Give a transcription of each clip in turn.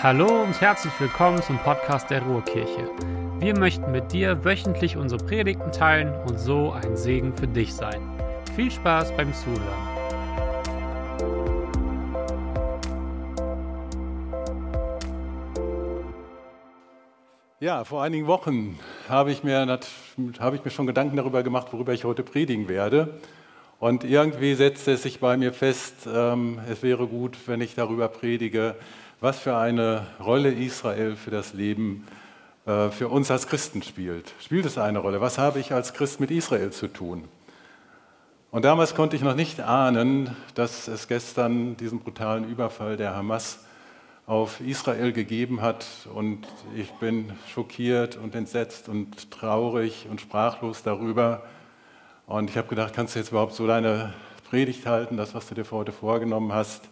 Hallo und herzlich willkommen zum Podcast der Ruhrkirche. Wir möchten mit dir wöchentlich unsere Predigten teilen und so ein Segen für dich sein. Viel Spaß beim Zuhören. Ja, vor einigen Wochen habe ich, mir, habe ich mir schon Gedanken darüber gemacht, worüber ich heute predigen werde. Und irgendwie setzte es sich bei mir fest, ähm, es wäre gut, wenn ich darüber predige, was für eine Rolle Israel für das Leben äh, für uns als Christen spielt. Spielt es eine Rolle? Was habe ich als Christ mit Israel zu tun? Und damals konnte ich noch nicht ahnen, dass es gestern diesen brutalen Überfall der Hamas auf Israel gegeben hat. Und ich bin schockiert und entsetzt und traurig und sprachlos darüber. Und ich habe gedacht, kannst du jetzt überhaupt so deine Predigt halten, das, was du dir heute vorgenommen hast?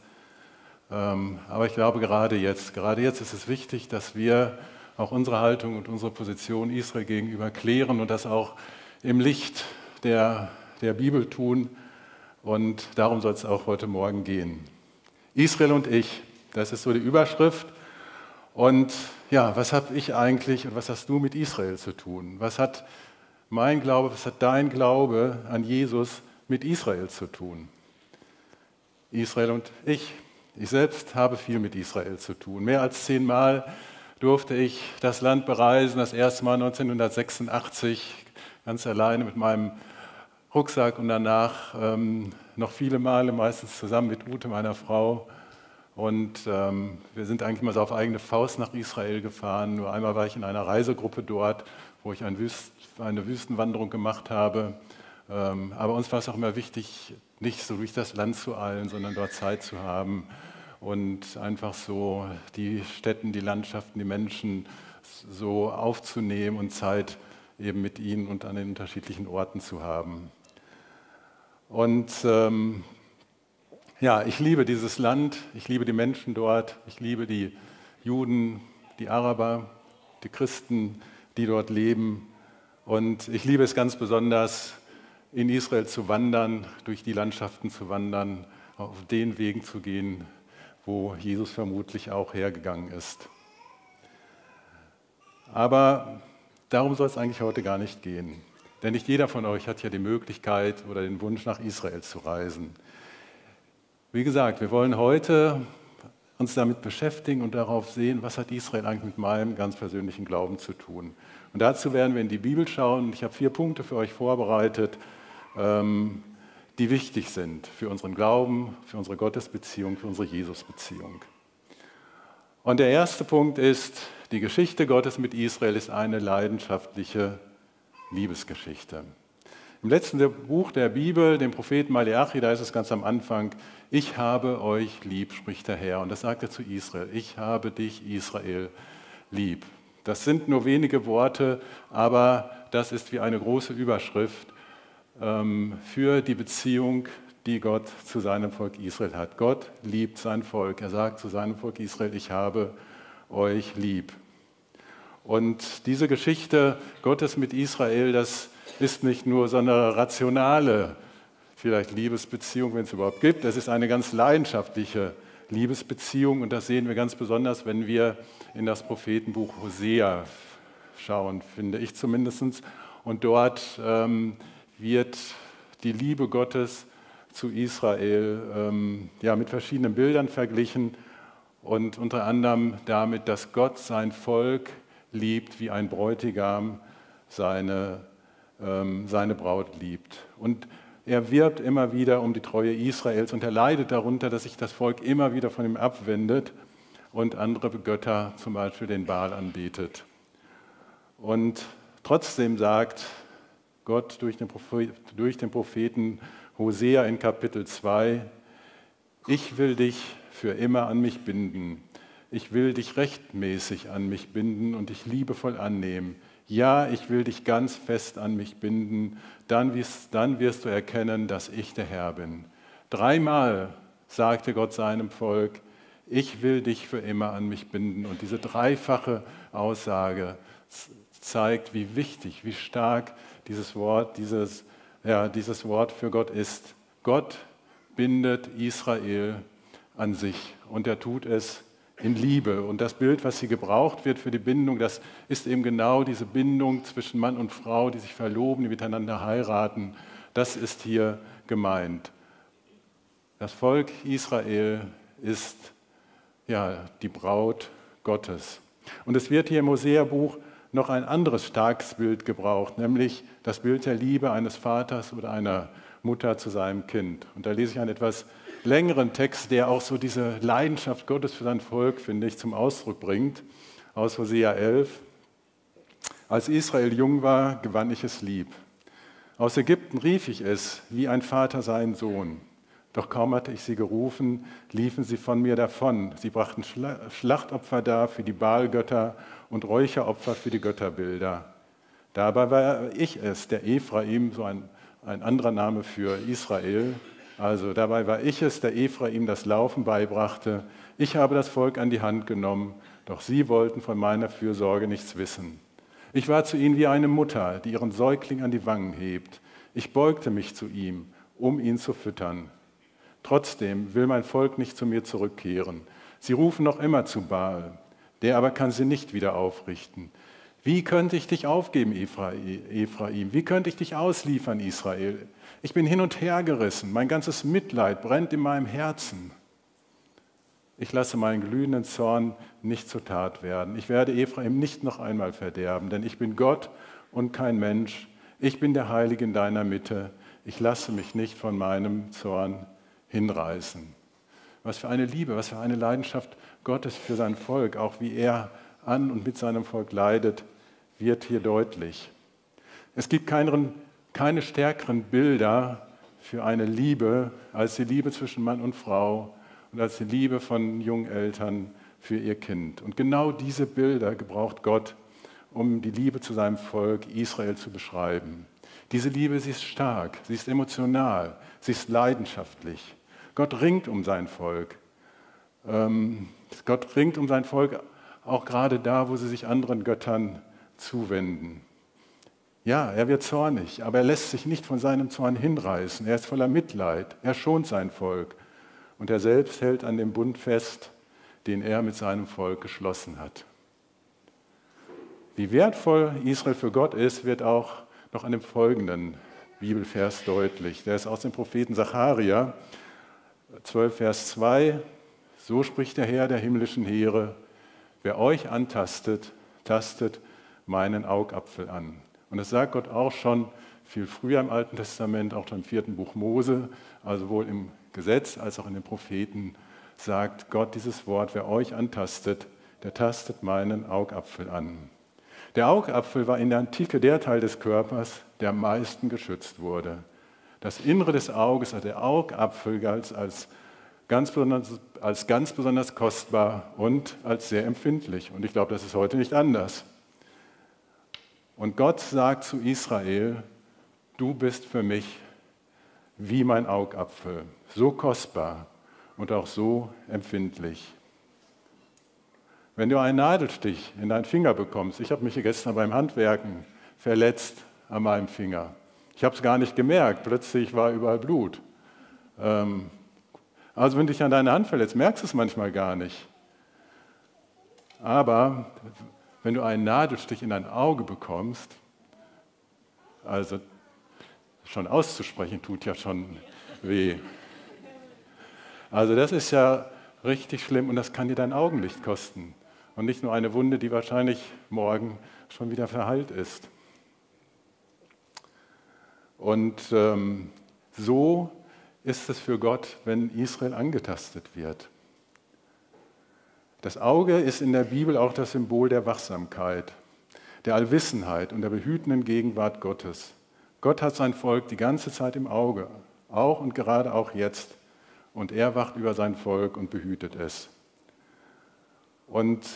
Ähm, aber ich glaube, gerade jetzt, gerade jetzt ist es wichtig, dass wir auch unsere Haltung und unsere Position Israel gegenüber klären und das auch im Licht der, der Bibel tun. Und darum soll es auch heute Morgen gehen. Israel und ich, das ist so die Überschrift. Und ja, was habe ich eigentlich und was hast du mit Israel zu tun? Was hat mein Glaube, was hat dein Glaube an Jesus mit Israel zu tun? Israel und ich. Ich selbst habe viel mit Israel zu tun. Mehr als zehnmal durfte ich das Land bereisen, das erste Mal 1986, ganz alleine mit meinem Rucksack und danach ähm, noch viele Male, meistens zusammen mit Ute, meiner Frau. Und ähm, wir sind eigentlich mal so auf eigene Faust nach Israel gefahren. Nur einmal war ich in einer Reisegruppe dort, wo ich ein Wüst, eine Wüstenwanderung gemacht habe. Ähm, aber uns war es auch immer wichtig, nicht so durch das Land zu eilen, sondern dort Zeit zu haben und einfach so die Städten, die Landschaften, die Menschen so aufzunehmen und Zeit eben mit ihnen und an den unterschiedlichen Orten zu haben. Und ähm, ja, ich liebe dieses Land, ich liebe die Menschen dort, ich liebe die Juden, die Araber, die Christen, die dort leben. Und ich liebe es ganz besonders, in Israel zu wandern, durch die Landschaften zu wandern, auf den Wegen zu gehen, wo Jesus vermutlich auch hergegangen ist. Aber darum soll es eigentlich heute gar nicht gehen. Denn nicht jeder von euch hat ja die Möglichkeit oder den Wunsch, nach Israel zu reisen. Wie gesagt, wir wollen heute uns damit beschäftigen und darauf sehen, was hat Israel eigentlich mit meinem ganz persönlichen Glauben zu tun. Und dazu werden wir in die Bibel schauen. Ich habe vier Punkte für euch vorbereitet, die wichtig sind für unseren Glauben, für unsere Gottesbeziehung, für unsere Jesusbeziehung. Und der erste Punkt ist, die Geschichte Gottes mit Israel ist eine leidenschaftliche Liebesgeschichte. Im letzten Buch der Bibel, dem Propheten Malachi, da ist es ganz am Anfang, ich habe euch lieb, spricht der Herr. Und das sagt er zu Israel, ich habe dich, Israel, lieb. Das sind nur wenige Worte, aber das ist wie eine große Überschrift ähm, für die Beziehung, die Gott zu seinem Volk Israel hat. Gott liebt sein Volk. Er sagt zu seinem Volk Israel, ich habe euch lieb. Und diese Geschichte Gottes mit Israel, das ist nicht nur so eine rationale, vielleicht Liebesbeziehung, wenn es überhaupt gibt, das ist eine ganz leidenschaftliche Liebesbeziehung und das sehen wir ganz besonders, wenn wir in das Prophetenbuch Hosea schauen, finde ich zumindest. Und dort ähm, wird die Liebe Gottes zu Israel ähm, ja, mit verschiedenen Bildern verglichen und unter anderem damit, dass Gott sein Volk liebt, wie ein Bräutigam seine, ähm, seine Braut liebt. Und er wirbt immer wieder um die Treue Israels und er leidet darunter, dass sich das Volk immer wieder von ihm abwendet und andere Götter, zum Beispiel den Baal, anbetet. Und trotzdem sagt Gott durch den, Prophet, durch den Propheten Hosea in Kapitel 2, ich will dich für immer an mich binden. Ich will dich rechtmäßig an mich binden und dich liebevoll annehmen. Ja, ich will dich ganz fest an mich binden. Dann wirst, dann wirst du erkennen, dass ich der Herr bin. Dreimal sagte Gott seinem Volk, ich will dich für immer an mich binden. Und diese dreifache Aussage zeigt, wie wichtig, wie stark dieses Wort, dieses, ja, dieses Wort für Gott ist. Gott bindet Israel an sich und er tut es in Liebe. Und das Bild, was hier gebraucht wird für die Bindung, das ist eben genau diese Bindung zwischen Mann und Frau, die sich verloben, die miteinander heiraten. Das ist hier gemeint. Das Volk Israel ist ja die Braut Gottes. Und es wird hier im Hosea-Buch noch ein anderes starkes Bild gebraucht, nämlich das Bild der Liebe eines Vaters oder einer Mutter zu seinem Kind. Und da lese ich einen etwas längeren Text, der auch so diese Leidenschaft Gottes für sein Volk, finde ich, zum Ausdruck bringt, aus Hosea 11. Als Israel jung war, gewann ich es lieb. Aus Ägypten rief ich es, wie ein Vater seinen Sohn. Doch kaum hatte ich sie gerufen, liefen sie von mir davon. Sie brachten Schlachtopfer dar für die Baalgötter und Räucheropfer für die Götterbilder. Dabei war ich es, der Ephraim, so ein, ein anderer Name für Israel, also dabei war ich es, der Ephraim das Laufen beibrachte. Ich habe das Volk an die Hand genommen, doch sie wollten von meiner Fürsorge nichts wissen. Ich war zu ihnen wie eine Mutter, die ihren Säugling an die Wangen hebt. Ich beugte mich zu ihm, um ihn zu füttern. Trotzdem will mein Volk nicht zu mir zurückkehren. Sie rufen noch immer zu Baal, der aber kann sie nicht wieder aufrichten. Wie könnte ich dich aufgeben, Ephraim? Wie könnte ich dich ausliefern, Israel? Ich bin hin und her gerissen, mein ganzes Mitleid brennt in meinem Herzen. Ich lasse meinen glühenden Zorn nicht zur Tat werden. Ich werde Ephraim nicht noch einmal verderben, denn ich bin Gott und kein Mensch. Ich bin der Heilige in deiner Mitte. Ich lasse mich nicht von meinem Zorn hinreißen. Was für eine Liebe, was für eine Leidenschaft Gottes für sein Volk, auch wie er an und mit seinem Volk leidet, wird hier deutlich. Es gibt keinen keine stärkeren Bilder für eine Liebe als die Liebe zwischen Mann und Frau und als die Liebe von jungen Eltern für ihr Kind. Und genau diese Bilder gebraucht Gott, um die Liebe zu seinem Volk Israel zu beschreiben. Diese Liebe, sie ist stark, sie ist emotional, sie ist leidenschaftlich. Gott ringt um sein Volk. Ähm, Gott ringt um sein Volk auch gerade da, wo sie sich anderen Göttern zuwenden. Ja, er wird zornig, aber er lässt sich nicht von seinem Zorn hinreißen. Er ist voller Mitleid. Er schont sein Volk. Und er selbst hält an dem Bund fest, den er mit seinem Volk geschlossen hat. Wie wertvoll Israel für Gott ist, wird auch noch an dem folgenden Bibelvers deutlich. Der ist aus dem Propheten Zacharia, 12, Vers 2. So spricht der Herr der himmlischen Heere: Wer euch antastet, tastet meinen Augapfel an. Und das sagt Gott auch schon viel früher im Alten Testament, auch im vierten Buch Mose, also sowohl im Gesetz als auch in den Propheten, sagt Gott dieses Wort, wer euch antastet, der tastet meinen Augapfel an. Der Augapfel war in der Antike der Teil des Körpers, der am meisten geschützt wurde. Das Innere des Auges, also der Augapfel, galt als ganz, besonders, als ganz besonders kostbar und als sehr empfindlich. Und ich glaube, das ist heute nicht anders. Und Gott sagt zu Israel, du bist für mich wie mein Augapfel, so kostbar und auch so empfindlich. Wenn du einen Nadelstich in deinen Finger bekommst, ich habe mich gestern beim Handwerken verletzt an meinem Finger. Ich habe es gar nicht gemerkt, plötzlich war überall Blut. Ähm, also wenn du dich an deine Hand verletzt, merkst du es manchmal gar nicht. Aber wenn du einen Nadelstich in dein Auge bekommst, also schon auszusprechen tut ja schon weh. Also das ist ja richtig schlimm und das kann dir dein Augenlicht kosten. Und nicht nur eine Wunde, die wahrscheinlich morgen schon wieder verheilt ist. Und ähm, so ist es für Gott, wenn Israel angetastet wird. Das Auge ist in der Bibel auch das Symbol der Wachsamkeit, der Allwissenheit und der behütenden Gegenwart Gottes. Gott hat sein Volk die ganze Zeit im Auge, auch und gerade auch jetzt. Und er wacht über sein Volk und behütet es. Und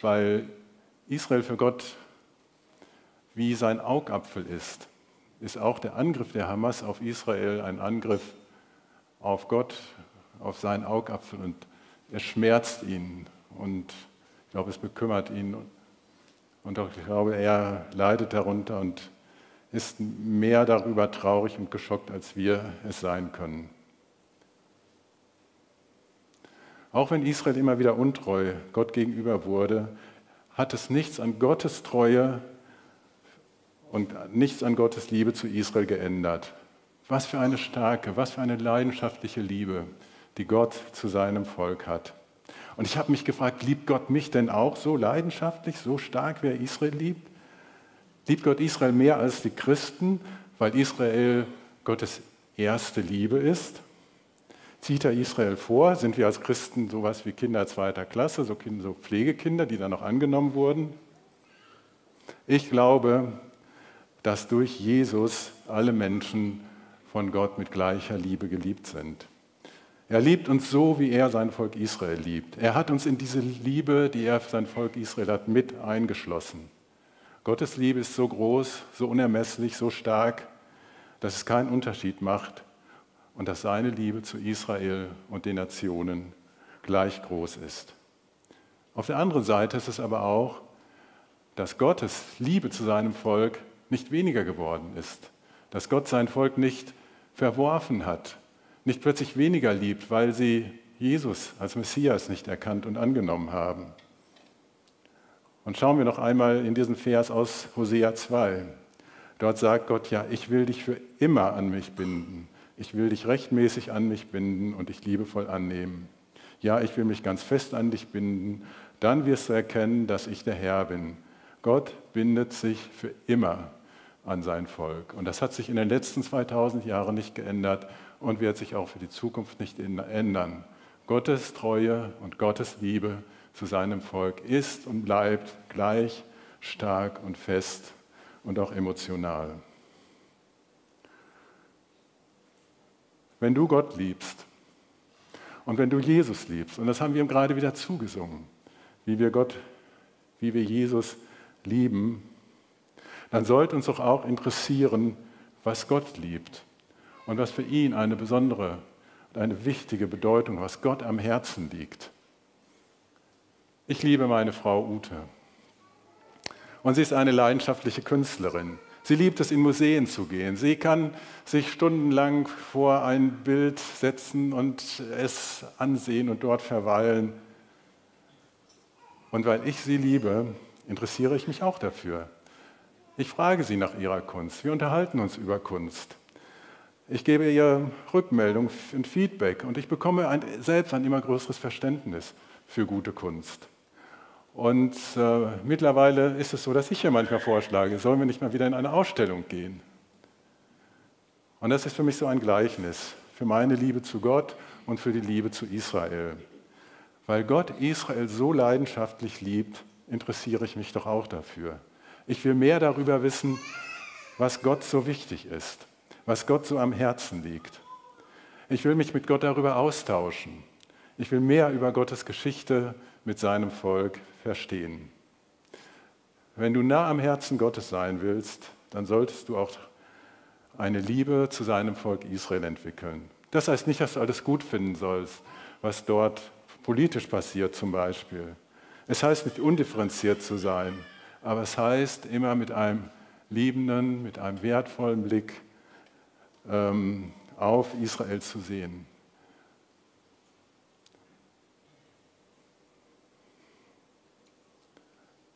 weil Israel für Gott wie sein Augapfel ist, ist auch der Angriff der Hamas auf Israel ein Angriff auf Gott, auf seinen Augapfel und es schmerzt ihn und ich glaube, es bekümmert ihn. Und auch, ich glaube, er leidet darunter und ist mehr darüber traurig und geschockt, als wir es sein können. Auch wenn Israel immer wieder untreu Gott gegenüber wurde, hat es nichts an Gottes Treue und nichts an Gottes Liebe zu Israel geändert. Was für eine starke, was für eine leidenschaftliche Liebe, die Gott zu seinem Volk hat. Und ich habe mich gefragt, liebt Gott mich denn auch so leidenschaftlich, so stark, wie er Israel liebt? Liebt Gott Israel mehr als die Christen, weil Israel Gottes erste Liebe ist? Zieht er Israel vor? Sind wir als Christen sowas wie Kinder zweiter Klasse, so, Kinder, so Pflegekinder, die dann noch angenommen wurden? Ich glaube, dass durch Jesus alle Menschen von Gott mit gleicher Liebe geliebt sind. Er liebt uns so, wie er sein Volk Israel liebt. Er hat uns in diese Liebe, die er für sein Volk Israel hat, mit eingeschlossen. Gottes Liebe ist so groß, so unermesslich, so stark, dass es keinen Unterschied macht und dass seine Liebe zu Israel und den Nationen gleich groß ist. Auf der anderen Seite ist es aber auch, dass Gottes Liebe zu seinem Volk nicht weniger geworden ist, dass Gott sein Volk nicht verworfen hat, nicht plötzlich weniger liebt, weil sie Jesus als Messias nicht erkannt und angenommen haben. Und schauen wir noch einmal in diesen Vers aus Hosea 2. Dort sagt Gott, ja, ich will dich für immer an mich binden. Ich will dich rechtmäßig an mich binden und dich liebevoll annehmen. Ja, ich will mich ganz fest an dich binden. Dann wirst du erkennen, dass ich der Herr bin. Gott bindet sich für immer an sein Volk. Und das hat sich in den letzten 2000 Jahren nicht geändert und wird sich auch für die Zukunft nicht ändern. Gottes Treue und Gottes Liebe zu seinem Volk ist und bleibt gleich stark und fest und auch emotional. Wenn du Gott liebst und wenn du Jesus liebst, und das haben wir ihm gerade wieder zugesungen, wie wir Gott, wie wir Jesus lieben, dann sollte uns doch auch interessieren, was Gott liebt und was für ihn eine besondere und eine wichtige Bedeutung, was Gott am Herzen liegt. Ich liebe meine Frau Ute. Und sie ist eine leidenschaftliche Künstlerin. Sie liebt es, in Museen zu gehen. Sie kann sich stundenlang vor ein Bild setzen und es ansehen und dort verweilen. Und weil ich sie liebe, interessiere ich mich auch dafür. Ich frage sie nach ihrer Kunst. Wir unterhalten uns über Kunst. Ich gebe ihr Rückmeldung und Feedback und ich bekomme ein, selbst ein immer größeres Verständnis für gute Kunst. Und äh, mittlerweile ist es so, dass ich hier manchmal vorschlage, sollen wir nicht mal wieder in eine Ausstellung gehen? Und das ist für mich so ein Gleichnis für meine Liebe zu Gott und für die Liebe zu Israel. Weil Gott Israel so leidenschaftlich liebt, interessiere ich mich doch auch dafür. Ich will mehr darüber wissen, was Gott so wichtig ist was Gott so am Herzen liegt. Ich will mich mit Gott darüber austauschen. Ich will mehr über Gottes Geschichte mit seinem Volk verstehen. Wenn du nah am Herzen Gottes sein willst, dann solltest du auch eine Liebe zu seinem Volk Israel entwickeln. Das heißt nicht, dass du alles gut finden sollst, was dort politisch passiert zum Beispiel. Es heißt nicht undifferenziert zu sein, aber es heißt immer mit einem liebenden, mit einem wertvollen Blick ähm, auf Israel zu sehen.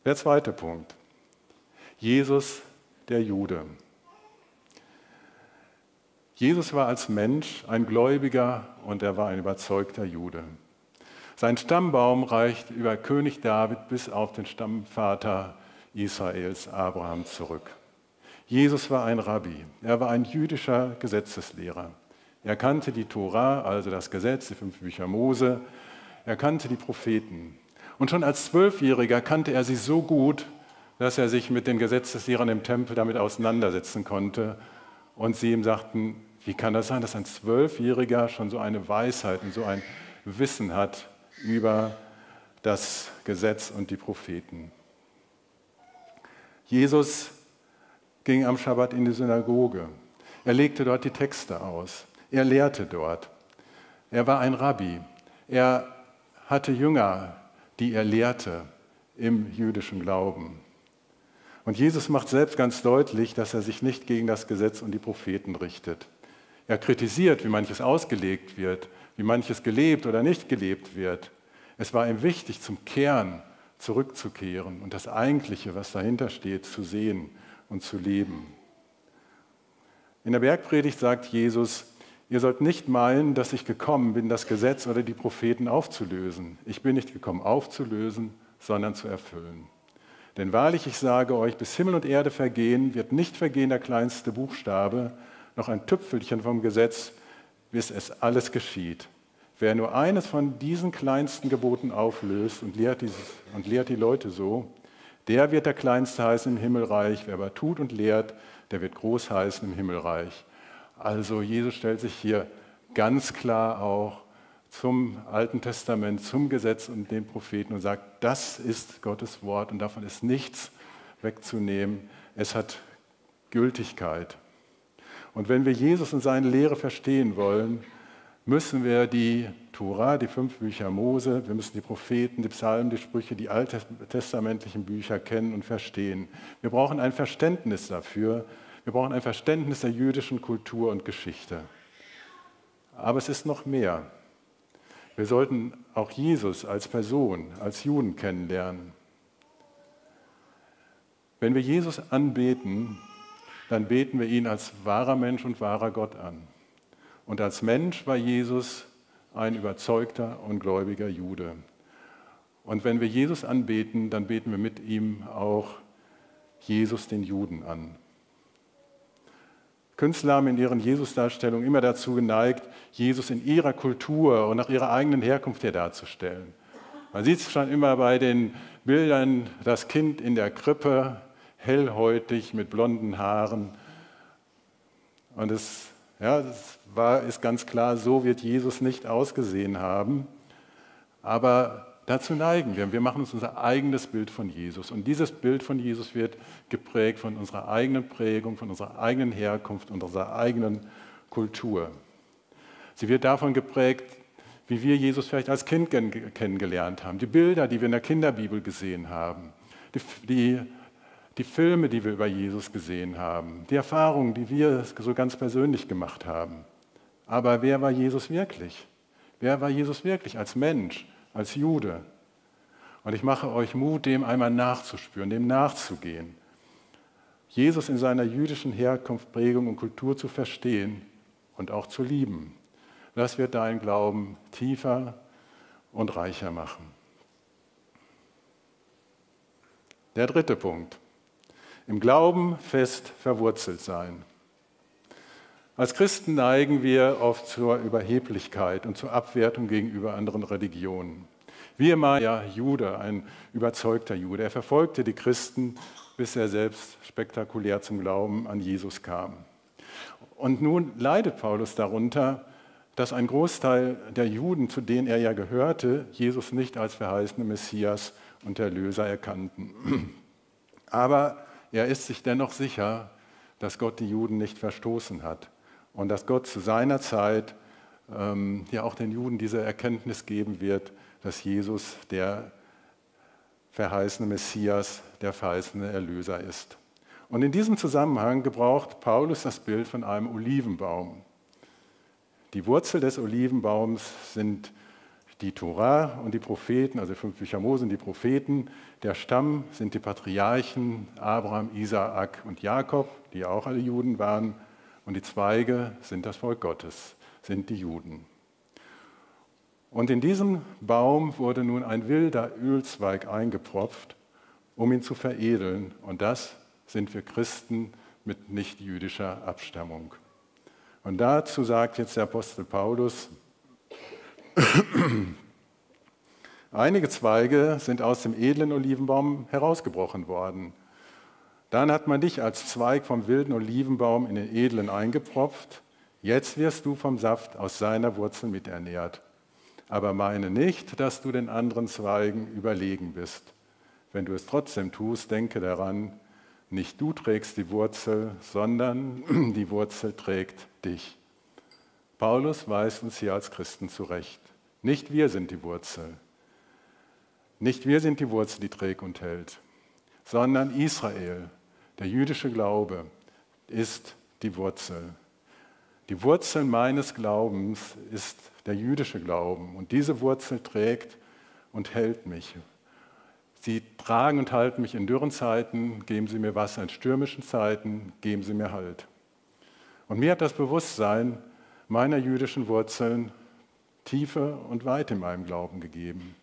Der zweite Punkt. Jesus der Jude. Jesus war als Mensch ein Gläubiger und er war ein überzeugter Jude. Sein Stammbaum reicht über König David bis auf den Stammvater Israels, Abraham, zurück. Jesus war ein Rabbi, er war ein jüdischer Gesetzeslehrer. Er kannte die Tora, also das Gesetz, die fünf Bücher Mose, er kannte die Propheten. Und schon als Zwölfjähriger kannte er sie so gut, dass er sich mit den Gesetzeslehrern im Tempel damit auseinandersetzen konnte. Und sie ihm sagten, wie kann das sein, dass ein Zwölfjähriger schon so eine Weisheit und so ein Wissen hat über das Gesetz und die Propheten? Jesus ging am Schabbat in die Synagoge. Er legte dort die Texte aus. Er lehrte dort. Er war ein Rabbi. Er hatte Jünger, die er lehrte im jüdischen Glauben. Und Jesus macht selbst ganz deutlich, dass er sich nicht gegen das Gesetz und die Propheten richtet. Er kritisiert, wie manches ausgelegt wird, wie manches gelebt oder nicht gelebt wird. Es war ihm wichtig, zum Kern zurückzukehren und das Eigentliche, was dahinter steht, zu sehen und zu leben. In der Bergpredigt sagt Jesus, ihr sollt nicht meinen, dass ich gekommen bin, das Gesetz oder die Propheten aufzulösen. Ich bin nicht gekommen, aufzulösen, sondern zu erfüllen. Denn wahrlich, ich sage euch, bis Himmel und Erde vergehen, wird nicht vergehen der kleinste Buchstabe, noch ein Tüpfelchen vom Gesetz, bis es alles geschieht. Wer nur eines von diesen kleinsten Geboten auflöst und lehrt, dieses, und lehrt die Leute so, der wird der Kleinste heißen im Himmelreich. Wer aber tut und lehrt, der wird groß heißen im Himmelreich. Also Jesus stellt sich hier ganz klar auch zum Alten Testament, zum Gesetz und den Propheten und sagt, das ist Gottes Wort und davon ist nichts wegzunehmen. Es hat Gültigkeit. Und wenn wir Jesus und seine Lehre verstehen wollen, müssen wir die Tora, die fünf Bücher Mose, wir müssen die Propheten, die Psalmen, die Sprüche, die alttestamentlichen Bücher kennen und verstehen. Wir brauchen ein Verständnis dafür. Wir brauchen ein Verständnis der jüdischen Kultur und Geschichte. Aber es ist noch mehr. Wir sollten auch Jesus als Person, als Juden kennenlernen. Wenn wir Jesus anbeten, dann beten wir ihn als wahrer Mensch und wahrer Gott an. Und als Mensch war Jesus ein überzeugter und gläubiger Jude. Und wenn wir Jesus anbeten, dann beten wir mit ihm auch Jesus den Juden an. Künstler haben in ihren Jesus-Darstellungen immer dazu geneigt, Jesus in ihrer Kultur und nach ihrer eigenen Herkunft her darzustellen. Man sieht es schon immer bei den Bildern, das Kind in der Krippe, hellhäutig mit blonden Haaren. Und es, ja, es war, ist ganz klar, so wird Jesus nicht ausgesehen haben. Aber dazu neigen wir. Wir machen uns unser eigenes Bild von Jesus. Und dieses Bild von Jesus wird geprägt von unserer eigenen Prägung, von unserer eigenen Herkunft und unserer eigenen Kultur. Sie wird davon geprägt, wie wir Jesus vielleicht als Kind kennengelernt haben. Die Bilder, die wir in der Kinderbibel gesehen haben. Die, die die Filme, die wir über Jesus gesehen haben, die Erfahrungen, die wir so ganz persönlich gemacht haben. Aber wer war Jesus wirklich? Wer war Jesus wirklich als Mensch, als Jude? Und ich mache euch Mut, dem einmal nachzuspüren, dem nachzugehen. Jesus in seiner jüdischen Herkunft, Prägung und Kultur zu verstehen und auch zu lieben. Das wird deinen Glauben tiefer und reicher machen. Der dritte Punkt. Im Glauben fest verwurzelt sein. Als Christen neigen wir oft zur Überheblichkeit und zur Abwertung gegenüber anderen Religionen. Wie immer, ja, Jude, ein überzeugter Jude. Er verfolgte die Christen, bis er selbst spektakulär zum Glauben an Jesus kam. Und nun leidet Paulus darunter, dass ein Großteil der Juden, zu denen er ja gehörte, Jesus nicht als verheißene Messias und Erlöser erkannten. Aber er ist sich dennoch sicher, dass Gott die Juden nicht verstoßen hat und dass Gott zu seiner Zeit ähm, ja auch den Juden diese Erkenntnis geben wird, dass Jesus der verheißene Messias, der verheißene Erlöser ist. Und in diesem Zusammenhang gebraucht Paulus das Bild von einem Olivenbaum. Die Wurzel des Olivenbaums sind die Tora und die Propheten, also fünf Bücher Mose und die Propheten. Der Stamm sind die Patriarchen Abraham, Isaak und Jakob, die auch alle Juden waren. Und die Zweige sind das Volk Gottes, sind die Juden. Und in diesem Baum wurde nun ein wilder Ölzweig eingepropft, um ihn zu veredeln. Und das sind wir Christen mit nicht-jüdischer Abstammung. Und dazu sagt jetzt der Apostel Paulus, Einige Zweige sind aus dem edlen Olivenbaum herausgebrochen worden. Dann hat man dich als Zweig vom wilden Olivenbaum in den edlen eingepropft. Jetzt wirst du vom Saft aus seiner Wurzel miternährt. Aber meine nicht, dass du den anderen Zweigen überlegen bist. Wenn du es trotzdem tust, denke daran, nicht du trägst die Wurzel, sondern die Wurzel trägt dich. Paulus weist uns hier als Christen zurecht. Nicht wir sind die Wurzel. Nicht wir sind die Wurzel, die trägt und hält, sondern Israel, der jüdische Glaube, ist die Wurzel. Die Wurzel meines Glaubens ist der jüdische Glauben und diese Wurzel trägt und hält mich. Sie tragen und halten mich in dürren Zeiten, geben Sie mir Wasser in stürmischen Zeiten, geben Sie mir Halt. Und mir hat das Bewusstsein meiner jüdischen Wurzeln Tiefe und Weite in meinem Glauben gegeben.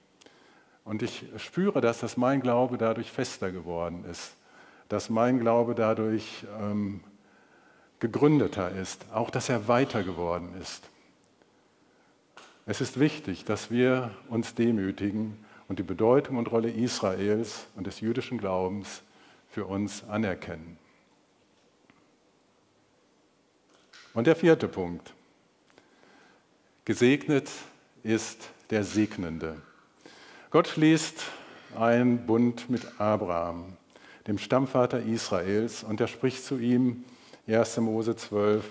Und ich spüre das, dass mein Glaube dadurch fester geworden ist, dass mein Glaube dadurch ähm, gegründeter ist, auch dass er weiter geworden ist. Es ist wichtig, dass wir uns demütigen und die Bedeutung und Rolle Israels und des jüdischen Glaubens für uns anerkennen. Und der vierte Punkt. Gesegnet ist der Segnende. Gott schließt einen Bund mit Abraham, dem Stammvater Israels, und er spricht zu ihm, 1. Mose 12,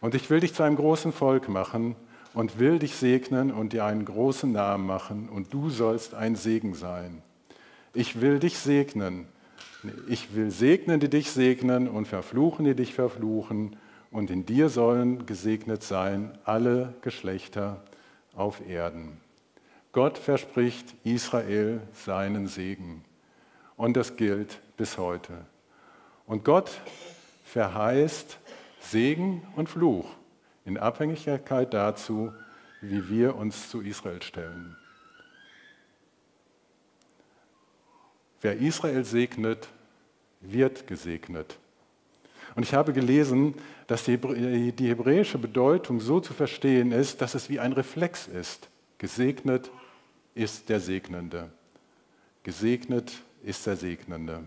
und ich will dich zu einem großen Volk machen und will dich segnen und dir einen großen Namen machen, und du sollst ein Segen sein. Ich will dich segnen. Ich will segnen, die dich segnen, und verfluchen, die dich verfluchen, und in dir sollen gesegnet sein alle Geschlechter auf Erden. Gott verspricht Israel seinen Segen. Und das gilt bis heute. Und Gott verheißt Segen und Fluch in Abhängigkeit dazu, wie wir uns zu Israel stellen. Wer Israel segnet, wird gesegnet. Und ich habe gelesen, dass die hebräische Bedeutung so zu verstehen ist, dass es wie ein Reflex ist. Gesegnet ist der Segnende. Gesegnet ist der Segnende.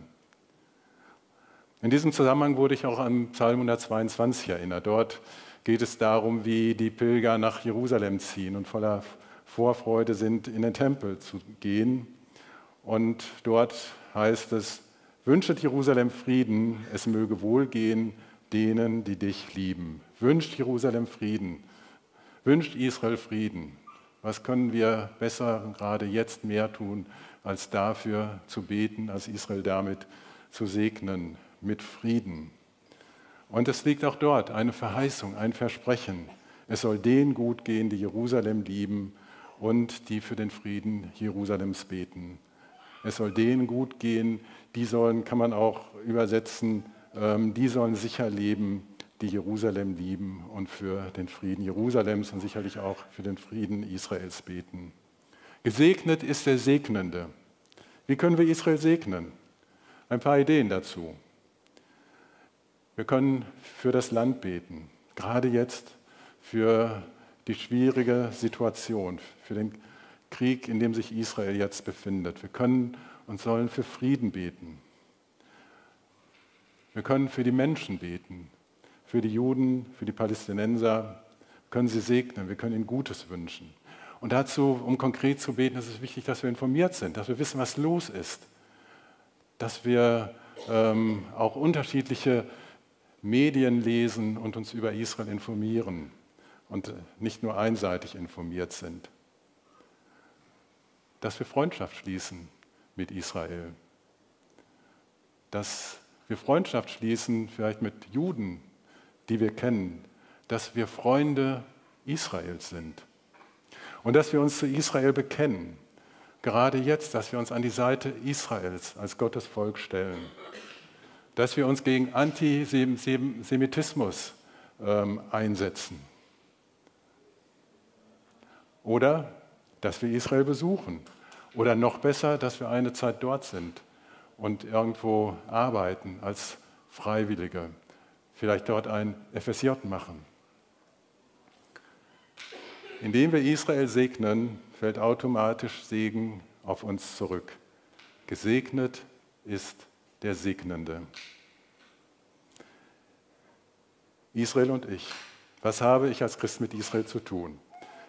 In diesem Zusammenhang wurde ich auch an Psalm 122 erinnert. Dort geht es darum, wie die Pilger nach Jerusalem ziehen und voller Vorfreude sind, in den Tempel zu gehen. Und dort heißt es, wünschet Jerusalem Frieden, es möge wohlgehen denen, die dich lieben. Wünscht Jerusalem Frieden, wünscht Israel Frieden. Was können wir besser gerade jetzt mehr tun, als dafür zu beten, als Israel damit zu segnen mit Frieden? Und es liegt auch dort eine Verheißung, ein Versprechen. Es soll denen gut gehen, die Jerusalem lieben und die für den Frieden Jerusalems beten. Es soll denen gut gehen, die sollen, kann man auch übersetzen, ähm, die sollen sicher leben, die Jerusalem lieben und für den Frieden Jerusalems und sicherlich auch für den Frieden Israels beten. Gesegnet ist der Segnende. Wie können wir Israel segnen? Ein paar Ideen dazu. Wir können für das Land beten, gerade jetzt für die schwierige Situation, für den Krieg, in dem sich Israel jetzt befindet. Wir können und sollen für Frieden beten. Wir können für die Menschen beten, für die Juden, für die Palästinenser, können sie segnen, wir können ihnen Gutes wünschen. Und dazu, um konkret zu beten, ist es wichtig, dass wir informiert sind, dass wir wissen, was los ist, dass wir ähm, auch unterschiedliche Medien lesen und uns über Israel informieren und nicht nur einseitig informiert sind. Dass wir Freundschaft schließen mit Israel. Dass wir Freundschaft schließen, vielleicht mit Juden, die wir kennen, dass wir Freunde Israels sind und dass wir uns zu Israel bekennen. Gerade jetzt, dass wir uns an die Seite Israels als Gottes Volk stellen, dass wir uns gegen Antisemitismus ähm, einsetzen oder dass wir Israel besuchen oder noch besser, dass wir eine Zeit dort sind und irgendwo arbeiten als Freiwillige vielleicht dort ein FSJ machen. Indem wir Israel segnen, fällt automatisch Segen auf uns zurück. Gesegnet ist der Segnende. Israel und ich. Was habe ich als Christ mit Israel zu tun?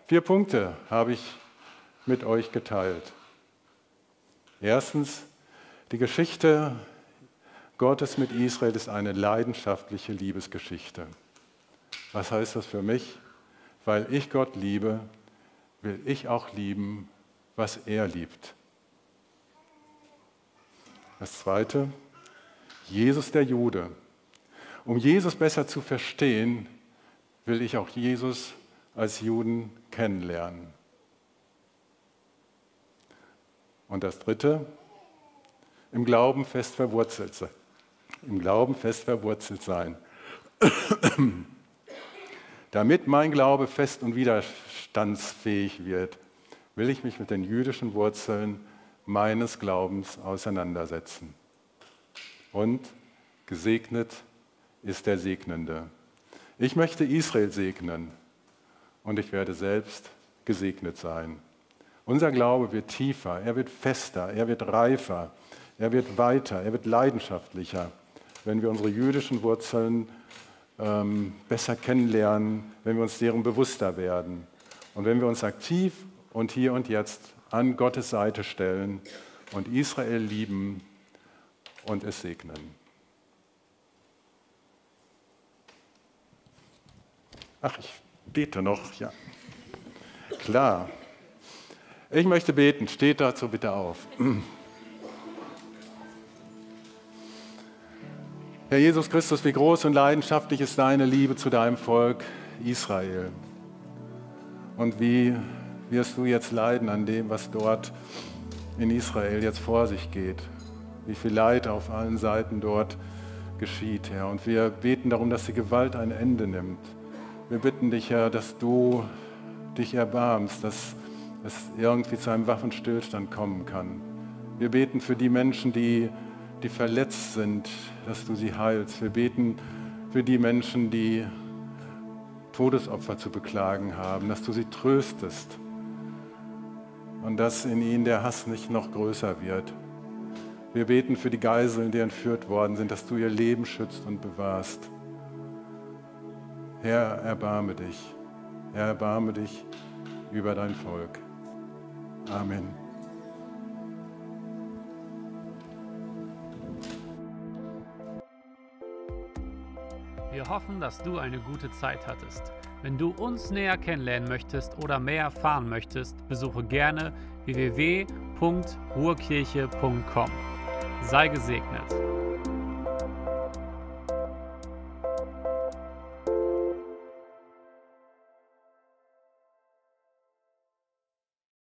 Vier Punkte habe ich mit euch geteilt. Erstens, die Geschichte Gottes mit Israel ist eine leidenschaftliche Liebesgeschichte. Was heißt das für mich? Weil ich Gott liebe, will ich auch lieben, was er liebt. Das Zweite, Jesus der Jude. Um Jesus besser zu verstehen, will ich auch Jesus als Juden kennenlernen. Und das Dritte, im Glauben fest verwurzelt sein. Im Glauben fest verwurzelt sein. Damit mein Glaube fest und widerstandsfähig wird, will ich mich mit den jüdischen Wurzeln meines Glaubens auseinandersetzen. Und gesegnet ist der Segnende. Ich möchte Israel segnen und ich werde selbst gesegnet sein. Unser Glaube wird tiefer, er wird fester, er wird reifer, er wird weiter, er wird leidenschaftlicher, wenn wir unsere jüdischen Wurzeln ähm, besser kennenlernen, wenn wir uns deren bewusster werden und wenn wir uns aktiv und hier und jetzt an Gottes Seite stellen und Israel lieben und es segnen. Ach, ich bete noch, ja. Klar. Ich möchte beten. Steht dazu bitte auf. Herr Jesus Christus, wie groß und leidenschaftlich ist deine Liebe zu deinem Volk Israel. Und wie wirst du jetzt leiden an dem, was dort in Israel jetzt vor sich geht. Wie viel Leid auf allen Seiten dort geschieht, Herr. Und wir beten darum, dass die Gewalt ein Ende nimmt. Wir bitten dich, Herr, dass du dich erbarmst, dass es irgendwie zu einem Waffenstillstand kommen kann. Wir beten für die Menschen, die, die verletzt sind, dass du sie heilst. Wir beten für die Menschen, die Todesopfer zu beklagen haben, dass du sie tröstest und dass in ihnen der Hass nicht noch größer wird. Wir beten für die Geiseln, die entführt worden sind, dass du ihr Leben schützt und bewahrst. Herr, erbarme dich. Herr, erbarme dich über dein Volk. Amen. Wir hoffen, dass du eine gute Zeit hattest. Wenn du uns näher kennenlernen möchtest oder mehr erfahren möchtest, besuche gerne www.ruhrkirche.com. Sei gesegnet.